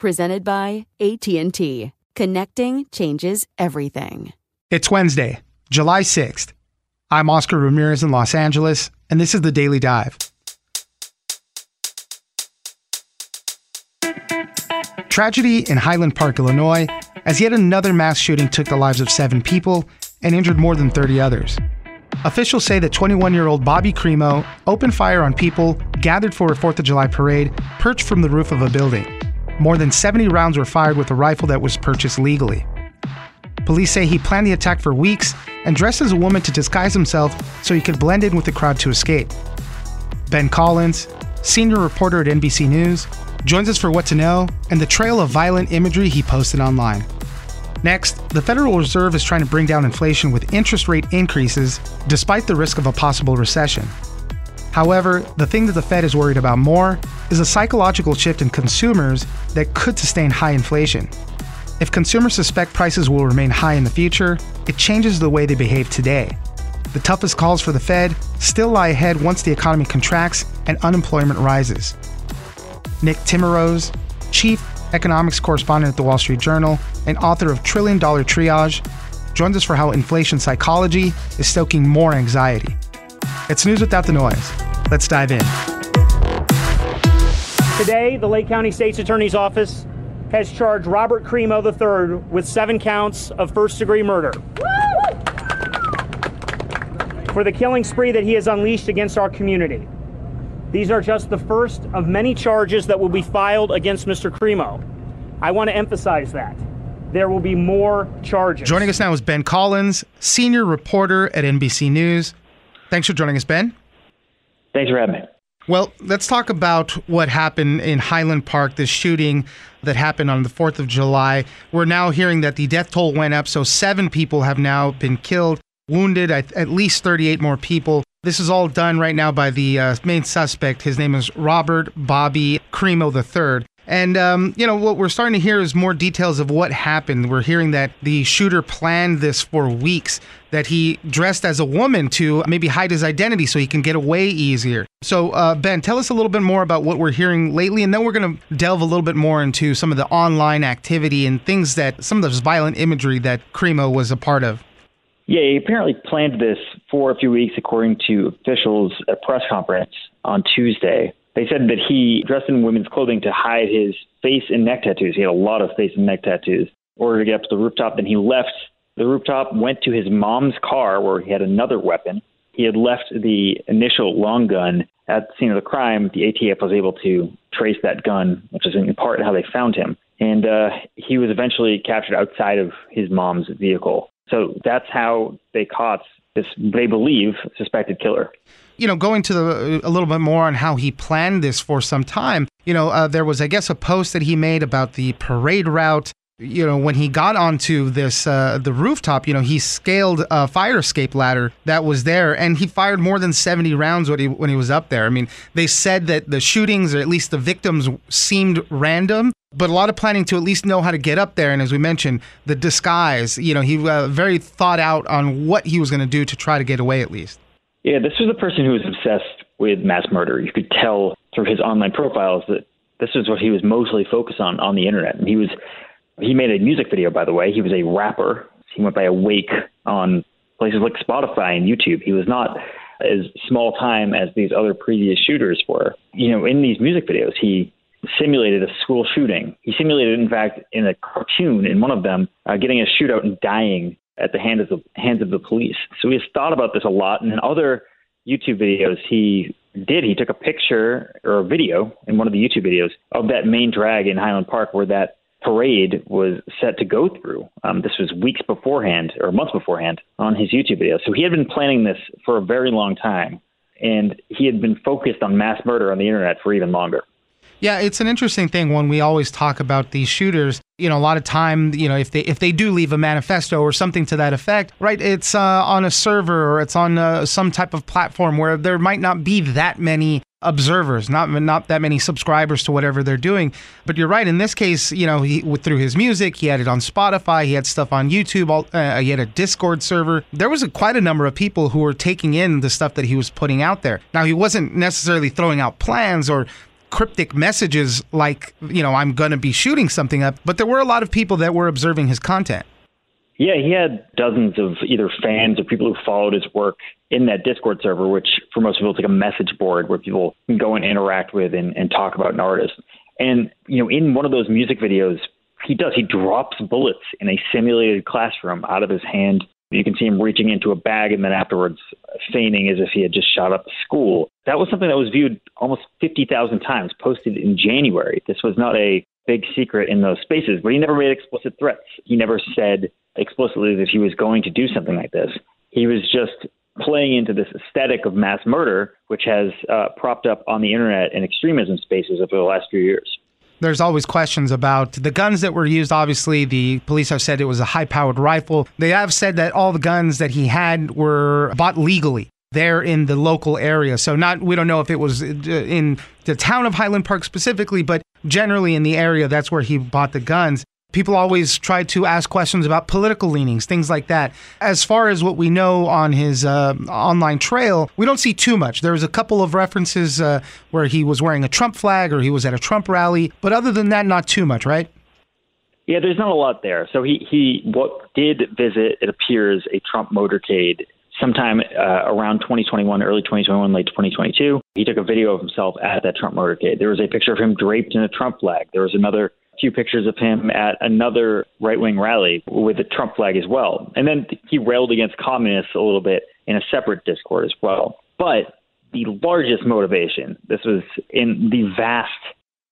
presented by AT&T. Connecting changes everything. It's Wednesday, July 6th. I'm Oscar Ramirez in Los Angeles, and this is the Daily Dive. Tragedy in Highland Park, Illinois, as yet another mass shooting took the lives of seven people and injured more than 30 others. Officials say that 21 year old Bobby Crimo opened fire on people gathered for a 4th of July parade perched from the roof of a building. More than 70 rounds were fired with a rifle that was purchased legally. Police say he planned the attack for weeks and dressed as a woman to disguise himself so he could blend in with the crowd to escape. Ben Collins, senior reporter at NBC News, joins us for what to know and the trail of violent imagery he posted online. Next, the Federal Reserve is trying to bring down inflation with interest rate increases despite the risk of a possible recession. However, the thing that the Fed is worried about more is a psychological shift in consumers that could sustain high inflation. If consumers suspect prices will remain high in the future, it changes the way they behave today. The toughest calls for the Fed still lie ahead once the economy contracts and unemployment rises. Nick Timiraos, chief economics correspondent at the Wall Street Journal and author of Trillion Dollar Triage, joins us for how inflation psychology is stoking more anxiety. It's news without the noise. Let's dive in. Today, the Lake County State's Attorney's Office has charged Robert Crimo III with seven counts of first degree murder for the killing spree that he has unleashed against our community. These are just the first of many charges that will be filed against Mr. Crimo. I want to emphasize that. There will be more charges. Joining us now is Ben Collins, senior reporter at NBC News. Thanks for joining us, Ben. Thanks for having me. Well, let's talk about what happened in Highland Park, this shooting that happened on the 4th of July. We're now hearing that the death toll went up, so seven people have now been killed, wounded, at least 38 more people. This is all done right now by the uh, main suspect. His name is Robert Bobby Crimo III. And, um, you know, what we're starting to hear is more details of what happened. We're hearing that the shooter planned this for weeks, that he dressed as a woman to maybe hide his identity so he can get away easier. So, uh, Ben, tell us a little bit more about what we're hearing lately, and then we're going to delve a little bit more into some of the online activity and things that some of this violent imagery that Crimo was a part of. Yeah, he apparently planned this for a few weeks, according to officials at a press conference on Tuesday. They said that he dressed in women's clothing to hide his face and neck tattoos. He had a lot of face and neck tattoos. In order to get up to the rooftop, then he left the rooftop, went to his mom's car where he had another weapon. He had left the initial long gun at the scene of the crime. The ATF was able to trace that gun, which is in part how they found him. And uh, he was eventually captured outside of his mom's vehicle. So that's how they caught this, they believe, suspected killer you know, going to the, a little bit more on how he planned this for some time, you know, uh, there was, I guess, a post that he made about the parade route. You know, when he got onto this uh, the rooftop, you know, he scaled a fire escape ladder that was there, and he fired more than seventy rounds when he when he was up there. I mean, they said that the shootings, or at least the victims, seemed random, but a lot of planning to at least know how to get up there. And as we mentioned, the disguise, you know, he uh, very thought out on what he was going to do to try to get away at least. Yeah, this was a person who was obsessed with mass murder. You could tell through his online profiles that this is what he was mostly focused on on the internet. And he was he made a music video, by the way. He was a rapper. He went by Awake on places like Spotify and YouTube. He was not as small time as these other previous shooters were. You know, in these music videos, he simulated a school shooting. He simulated, in fact, in a cartoon in one of them, uh, getting a shootout and dying at the hands of the hands of the police. So he has thought about this a lot, and in other YouTube videos, he did. He took a picture or a video in one of the YouTube videos of that main drag in Highland Park where that parade was set to go through. Um, this was weeks beforehand or months beforehand on his YouTube video. So he had been planning this for a very long time, and he had been focused on mass murder on the internet for even longer. Yeah, it's an interesting thing when we always talk about these shooters. You know, a lot of time, you know, if they if they do leave a manifesto or something to that effect, right? It's uh, on a server or it's on uh, some type of platform where there might not be that many observers, not not that many subscribers to whatever they're doing. But you're right. In this case, you know, he through his music, he had it on Spotify, he had stuff on YouTube, uh, he had a Discord server. There was a, quite a number of people who were taking in the stuff that he was putting out there. Now, he wasn't necessarily throwing out plans or cryptic messages like, you know, I'm going to be shooting something up, but there were a lot of people that were observing his content. Yeah, he had dozens of either fans or people who followed his work in that Discord server, which for most people is like a message board where people can go and interact with and, and talk about an artist. And, you know, in one of those music videos, he does, he drops bullets in a simulated classroom out of his hand you can see him reaching into a bag and then afterwards feigning as if he had just shot up the school. That was something that was viewed almost 50,000 times, posted in January. This was not a big secret in those spaces, but he never made explicit threats. He never said explicitly that he was going to do something like this. He was just playing into this aesthetic of mass murder, which has uh, propped up on the internet and extremism spaces over the last few years there's always questions about the guns that were used. Obviously, the police have said it was a high powered rifle. They have said that all the guns that he had were bought legally there in the local area. So not we don't know if it was uh, in the town of Highland Park specifically, but generally in the area that's where he bought the guns. People always try to ask questions about political leanings, things like that. As far as what we know on his uh, online trail, we don't see too much. There was a couple of references uh, where he was wearing a Trump flag or he was at a Trump rally, but other than that, not too much, right? Yeah, there's not a lot there. So he he what did visit, it appears, a Trump motorcade sometime uh, around 2021, early 2021, late 2022. He took a video of himself at that Trump motorcade. There was a picture of him draped in a Trump flag. There was another few pictures of him at another right wing rally with the Trump flag as well. And then he railed against communists a little bit in a separate Discord as well. But the largest motivation, this was in the vast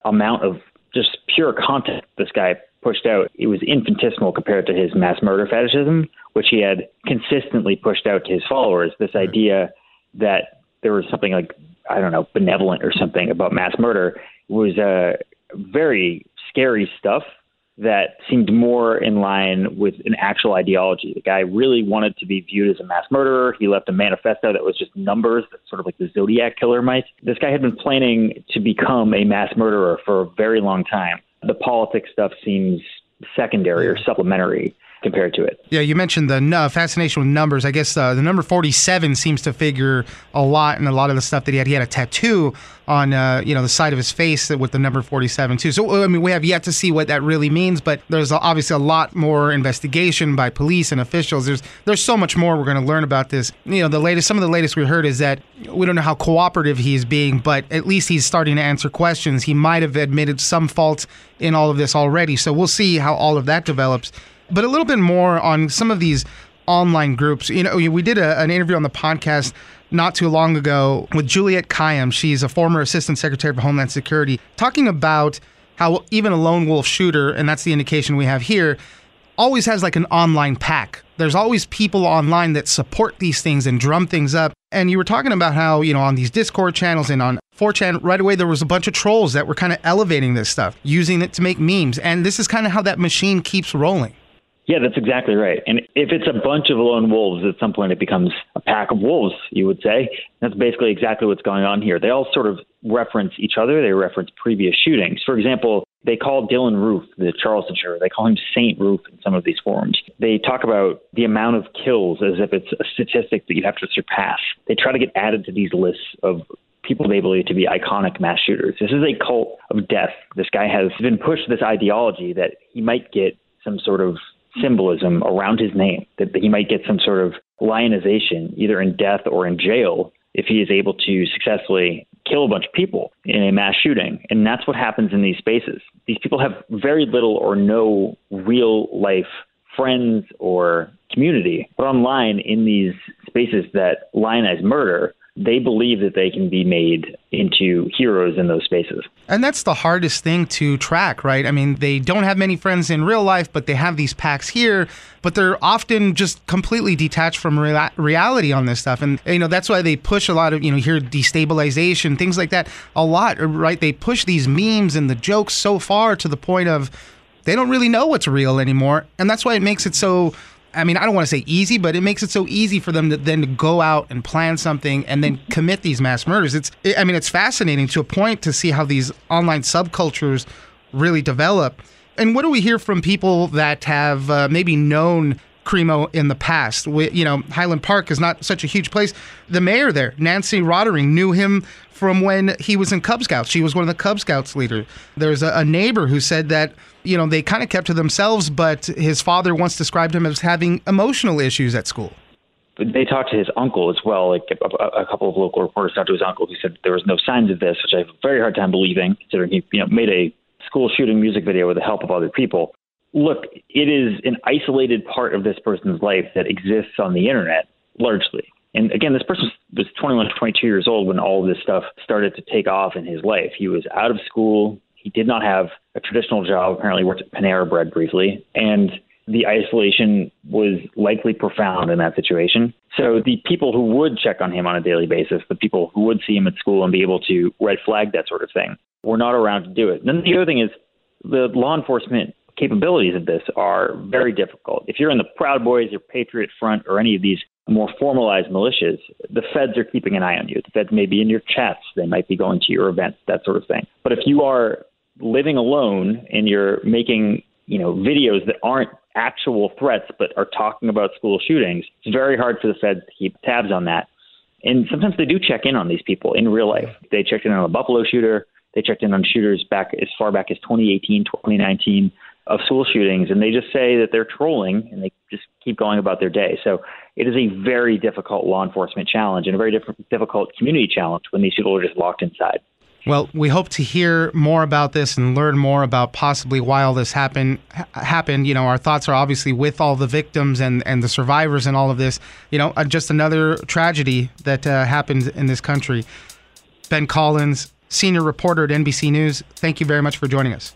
amount of just pure content this guy pushed out, it was infinitesimal compared to his mass murder fetishism, which he had consistently pushed out to his followers. This mm-hmm. idea that there was something like, I don't know, benevolent or something about mass murder was a very scary stuff that seemed more in line with an actual ideology. The guy really wanted to be viewed as a mass murderer. He left a manifesto that was just numbers, sort of like the Zodiac killer might. This guy had been planning to become a mass murderer for a very long time. The politics stuff seems secondary or supplementary compared to it. Yeah, you mentioned the uh, fascination with numbers. I guess uh, the number 47 seems to figure a lot in a lot of the stuff that he had. He had a tattoo on uh, you know the side of his face with the number 47 too. So I mean, we have yet to see what that really means, but there's obviously a lot more investigation by police and officials. There's there's so much more we're going to learn about this. You know, the latest some of the latest we heard is that we don't know how cooperative he's being, but at least he's starting to answer questions. He might have admitted some fault in all of this already. So we'll see how all of that develops but a little bit more on some of these online groups. You know, we did a, an interview on the podcast not too long ago with Juliette Kayyem. She's a former Assistant Secretary for Homeland Security, talking about how even a lone wolf shooter, and that's the indication we have here, always has like an online pack. There's always people online that support these things and drum things up. And you were talking about how, you know, on these Discord channels and on 4chan, right away there was a bunch of trolls that were kind of elevating this stuff, using it to make memes. And this is kind of how that machine keeps rolling. Yeah, that's exactly right. And if it's a bunch of lone wolves, at some point it becomes a pack of wolves, you would say. That's basically exactly what's going on here. They all sort of reference each other, they reference previous shootings. For example, they call Dylann Roof, the Charleston shooter, they call him Saint Roof in some of these forums. They talk about the amount of kills as if it's a statistic that you have to surpass. They try to get added to these lists of people they believe to be iconic mass shooters. This is a cult of death. This guy has been pushed this ideology that he might get some sort of symbolism around his name, that he might get some sort of lionization, either in death or in jail, if he is able to successfully kill a bunch of people in a mass shooting. And that's what happens in these spaces. These people have very little or no real life friends or community. But online, in these spaces that lionize murder, they believe that they can be made into heroes in those spaces. And that's the hardest thing to track, right? I mean, they don't have many friends in real life, but they have these packs here, but they're often just completely detached from rea- reality on this stuff. And, you know, that's why they push a lot of, you know, here destabilization, things like that a lot, right? They push these memes and the jokes so far to the point of they don't really know what's real anymore. And that's why it makes it so I mean, I don't want to say easy, but it makes it so easy for them to then to go out and plan something and then commit these mass murders. It's, I mean, it's fascinating to a point to see how these online subcultures really develop. And what do we hear from people that have uh, maybe known Crimo in the past. We, you know, Highland Park is not such a huge place. The mayor there, Nancy Rotering, knew him from when he was in Cub Scouts. She was one of the Cub Scouts leaders. There's a, a neighbor who said that, you know, they kind of kept to themselves, but his father once described him as having emotional issues at school. They talked to his uncle as well. Like a, a couple of local reporters talked to his uncle who said there was no signs of this, which I have a very hard time believing, considering he you know made a school shooting music video with the help of other people look, it is an isolated part of this person's life that exists on the internet largely. And again, this person was 21 to 22 years old when all this stuff started to take off in his life. He was out of school. He did not have a traditional job. Apparently, worked at Panera Bread briefly, and the isolation was likely profound in that situation. So the people who would check on him on a daily basis, the people who would see him at school and be able to red flag that sort of thing, were not around to do it. And then the other thing is the law enforcement capabilities of this are very difficult. If you're in the Proud Boys or Patriot Front or any of these more formalized militias, the feds are keeping an eye on you. The feds may be in your chats, they might be going to your events, that sort of thing. But if you are living alone and you're making, you know, videos that aren't actual threats but are talking about school shootings, it's very hard for the feds to keep tabs on that. And sometimes they do check in on these people in real life. They checked in on a Buffalo shooter. They checked in on shooters back as far back as 2018, 2019 of school shootings, and they just say that they're trolling and they just keep going about their day. So it is a very difficult law enforcement challenge and a very diff- difficult community challenge when these people are just locked inside. Well, we hope to hear more about this and learn more about possibly why all this happened. Ha- happened. You know, our thoughts are obviously with all the victims and, and the survivors and all of this. You know, uh, just another tragedy that uh, happened in this country. Ben Collins, senior reporter at NBC News. Thank you very much for joining us.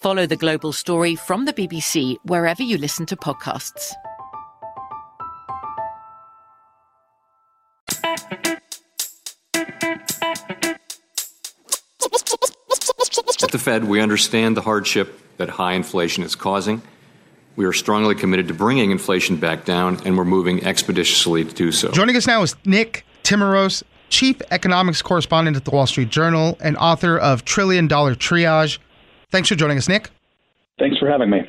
Follow the global story from the BBC wherever you listen to podcasts. At the Fed, we understand the hardship that high inflation is causing. We are strongly committed to bringing inflation back down, and we're moving expeditiously to do so. Joining us now is Nick Timiraos, Chief Economics Correspondent at the Wall Street Journal and author of Trillion Dollar Triage. Thanks for joining us, Nick. Thanks for having me.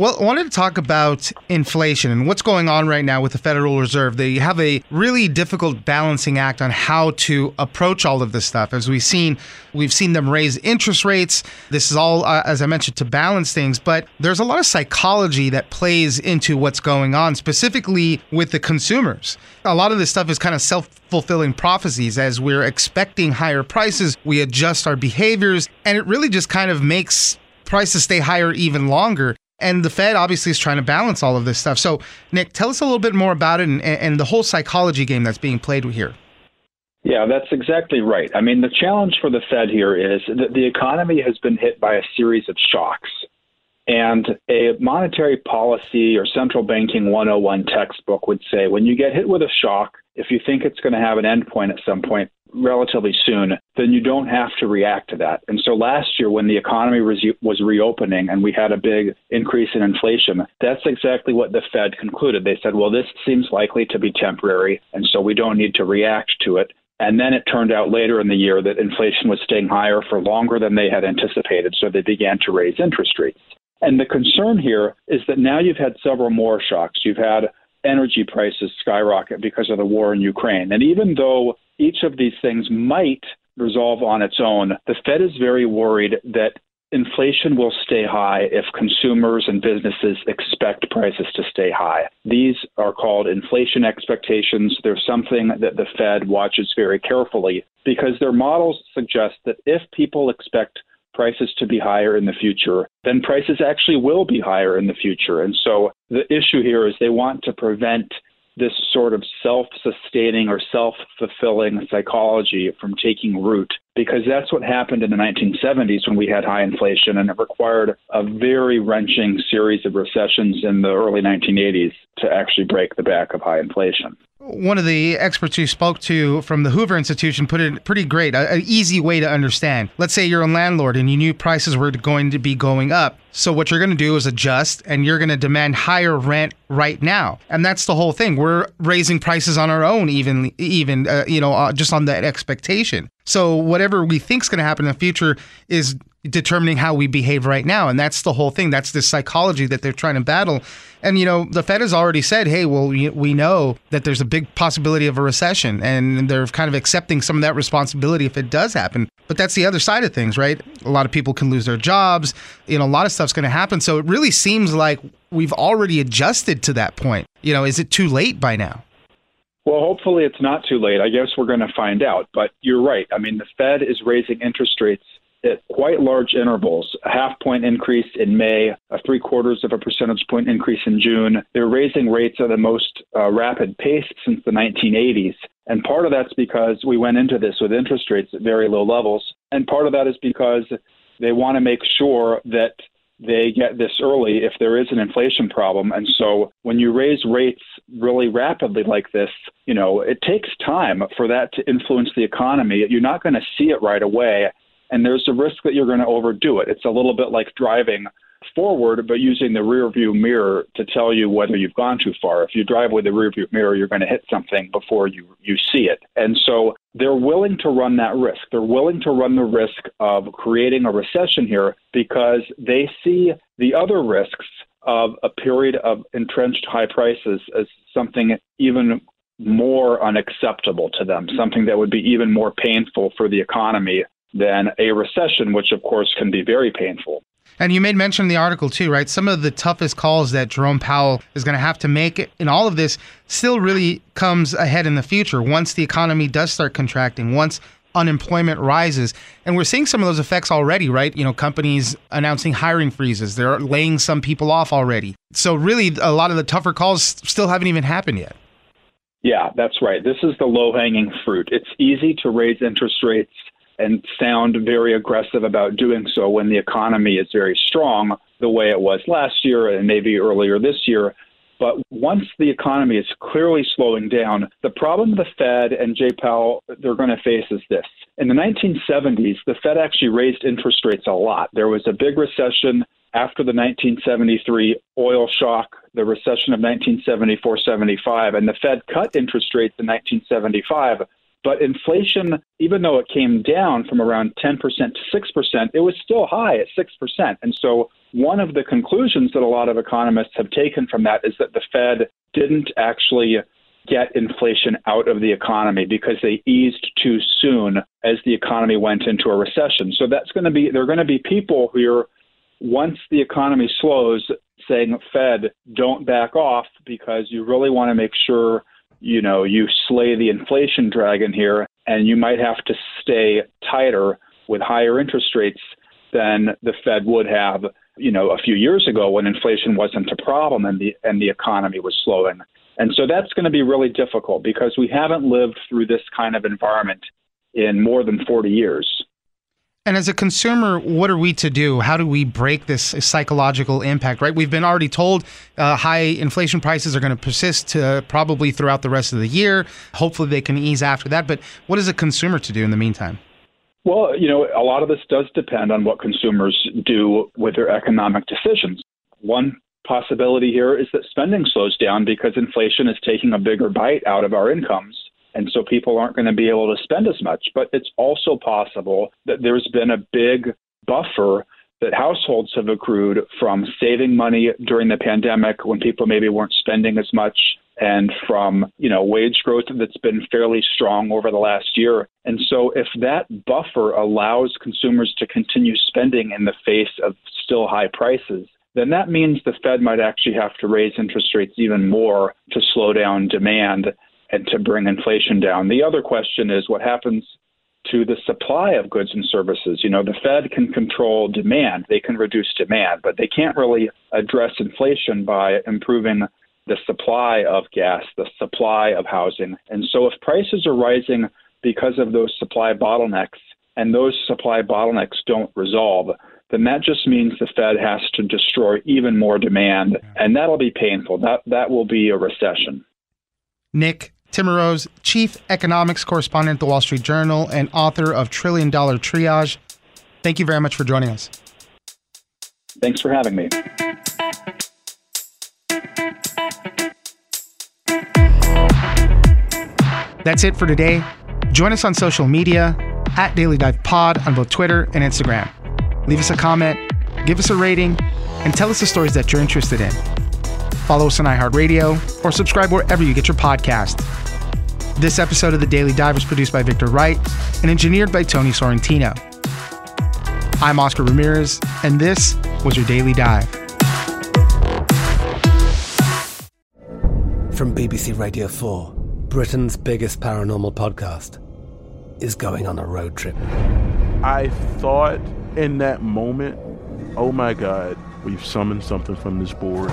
Well, I wanted to talk about inflation and what's going on right now with the Federal Reserve. They have a really difficult balancing act on how to approach all of this stuff. As we've seen, we've seen them raise interest rates. This is all, uh, as I mentioned, to balance things. But there's a lot of psychology that plays into what's going on, specifically with the consumers. A lot of this stuff is kind of self fulfilling prophecies. As we're expecting higher prices, we adjust our behaviors, and it really just kind of makes prices stay higher even longer. And the Fed obviously is trying to balance all of this stuff. So, Nick, tell us a little bit more about it and, and the whole psychology game that's being played here. Yeah, that's exactly right. I mean, the challenge for the Fed here is that the economy has been hit by a series of shocks. And a monetary policy or central banking 101 textbook would say when you get hit with a shock, if you think it's going to have an endpoint at some point relatively soon, then you don't have to react to that. And so last year, when the economy was reopening and we had a big increase in inflation, that's exactly what the Fed concluded. They said, well, this seems likely to be temporary, and so we don't need to react to it. And then it turned out later in the year that inflation was staying higher for longer than they had anticipated, so they began to raise interest rates. And the concern here is that now you've had several more shocks. You've had energy prices skyrocket because of the war in Ukraine. And even though each of these things might resolve on its own, the Fed is very worried that inflation will stay high if consumers and businesses expect prices to stay high. These are called inflation expectations. They're something that the Fed watches very carefully because their models suggest that if people expect prices to be higher in the future, then prices actually will be higher in the future. And so the issue here is they want to prevent this sort of self sustaining or self fulfilling psychology from taking root because that's what happened in the 1970s when we had high inflation and it required a very wrenching series of recessions in the early 1980s to actually break the back of high inflation. One of the experts you spoke to from the Hoover Institution put it pretty great, an easy way to understand. Let's say you're a landlord and you knew prices were going to be going up. So what you're going to do is adjust and you're going to demand higher rent right now. And that's the whole thing. We're raising prices on our own even even uh, you know uh, just on that expectation. So whatever we think is going to happen in the future is determining how we behave right now. And that's the whole thing. That's the psychology that they're trying to battle. And, you know, the Fed has already said, hey, well, we, know that there's a big possibility of a recession. And they're kind of accepting some of that responsibility if it does happen. But that's the other side of things, right? A lot of people can lose their jobs. You know, a lot of stuff's going to happen. So it really seems like we've already adjusted to that point. You know, is it too late by now? Well, hopefully it's not too late. I guess we're going to find out. But you're right. I mean, the Fed is raising interest rates at quite large intervals a half point increase in May, a three quarters of a percentage point increase in June. They're raising rates at the most uh, rapid pace since the 1980s. And part of that's because we went into this with interest rates at very low levels. And part of that is because they want to make sure that they get this early if there is an inflation problem. And so when you raise rates really rapidly like this, you know, it takes time for that to influence the economy. You're not going to see it right away and there's a risk that you're going to overdo it. It's a little bit like driving forward, but using the rear view mirror to tell you whether you've gone too far. If you drive with the rear view mirror, you're going to hit something before you, you see it. And so they're willing to run that risk. They're willing to run the risk of creating a recession here because they see the other risks of a period of entrenched high prices as something even more unacceptable to them, something that would be even more painful for the economy than a recession, which of course can be very painful. And you made mention in the article too, right? Some of the toughest calls that Jerome Powell is going to have to make in all of this still really comes ahead in the future once the economy does start contracting, once unemployment rises. And we're seeing some of those effects already, right? You know, companies announcing hiring freezes, they're laying some people off already. So, really, a lot of the tougher calls still haven't even happened yet. Yeah, that's right. This is the low hanging fruit. It's easy to raise interest rates and sound very aggressive about doing so when the economy is very strong, the way it was last year and maybe earlier this year. But once the economy is clearly slowing down, the problem the Fed and Jay Powell they're going to face is this. In the 1970s, the Fed actually raised interest rates a lot. There was a big recession after the 1973 oil shock, the recession of 1974-75, and the Fed cut interest rates in 1975 but inflation, even though it came down from around 10% to 6%, it was still high at 6%. And so one of the conclusions that a lot of economists have taken from that is that the Fed didn't actually get inflation out of the economy because they eased too soon as the economy went into a recession. So that's going to be there are going to be people who are once the economy slows saying Fed don't back off because you really want to make sure you know you slay the inflation dragon here and you might have to stay tighter with higher interest rates than the Fed would have you know a few years ago when inflation wasn't a problem and the and the economy was slowing. And so that's going to be really difficult because we haven't lived through this kind of environment in more than 40 years. And as a consumer, what are we to do? How do we break this psychological impact, right? We've been already told uh, high inflation prices are going to persist uh, probably throughout the rest of the year. Hopefully, they can ease after that. But what is a consumer to do in the meantime? Well, you know, a lot of this does depend on what consumers do with their economic decisions. One possibility here is that spending slows down because inflation is taking a bigger bite out of our incomes. And so people aren't going to be able to spend as much. But it's also possible that there's been a big buffer that households have accrued from saving money during the pandemic when people maybe weren't spending as much and from you know wage growth that's been fairly strong over the last year and so if that buffer allows consumers to continue spending in the face of still high prices then that means the Fed might actually have to raise interest rates even more to slow down demand and to bring inflation down. The other question is what happens to the supply of goods and services. You know, the Fed can control demand, they can reduce demand, but they can't really address inflation by improving the supply of gas, the supply of housing. And so if prices are rising because of those supply bottlenecks and those supply bottlenecks don't resolve, then that just means the Fed has to destroy even more demand, and that'll be painful. That that will be a recession. Nick Timiraos, chief economics correspondent at the Wall Street Journal and author of Trillion Dollar Triage. Thank you very much for joining us. Thanks for having me. That's it for today. Join us on social media at Daily Dive Pod on both Twitter and Instagram. Leave us a comment, give us a rating, and tell us the stories that you're interested in. Follow us on iHeartRadio or subscribe wherever you get your podcast. This episode of The Daily Dive was produced by Victor Wright and engineered by Tony Sorrentino. I'm Oscar Ramirez, and this was your Daily Dive. From BBC Radio 4, Britain's biggest paranormal podcast is going on a road trip. I thought in that moment, oh my God, we've summoned something from this board.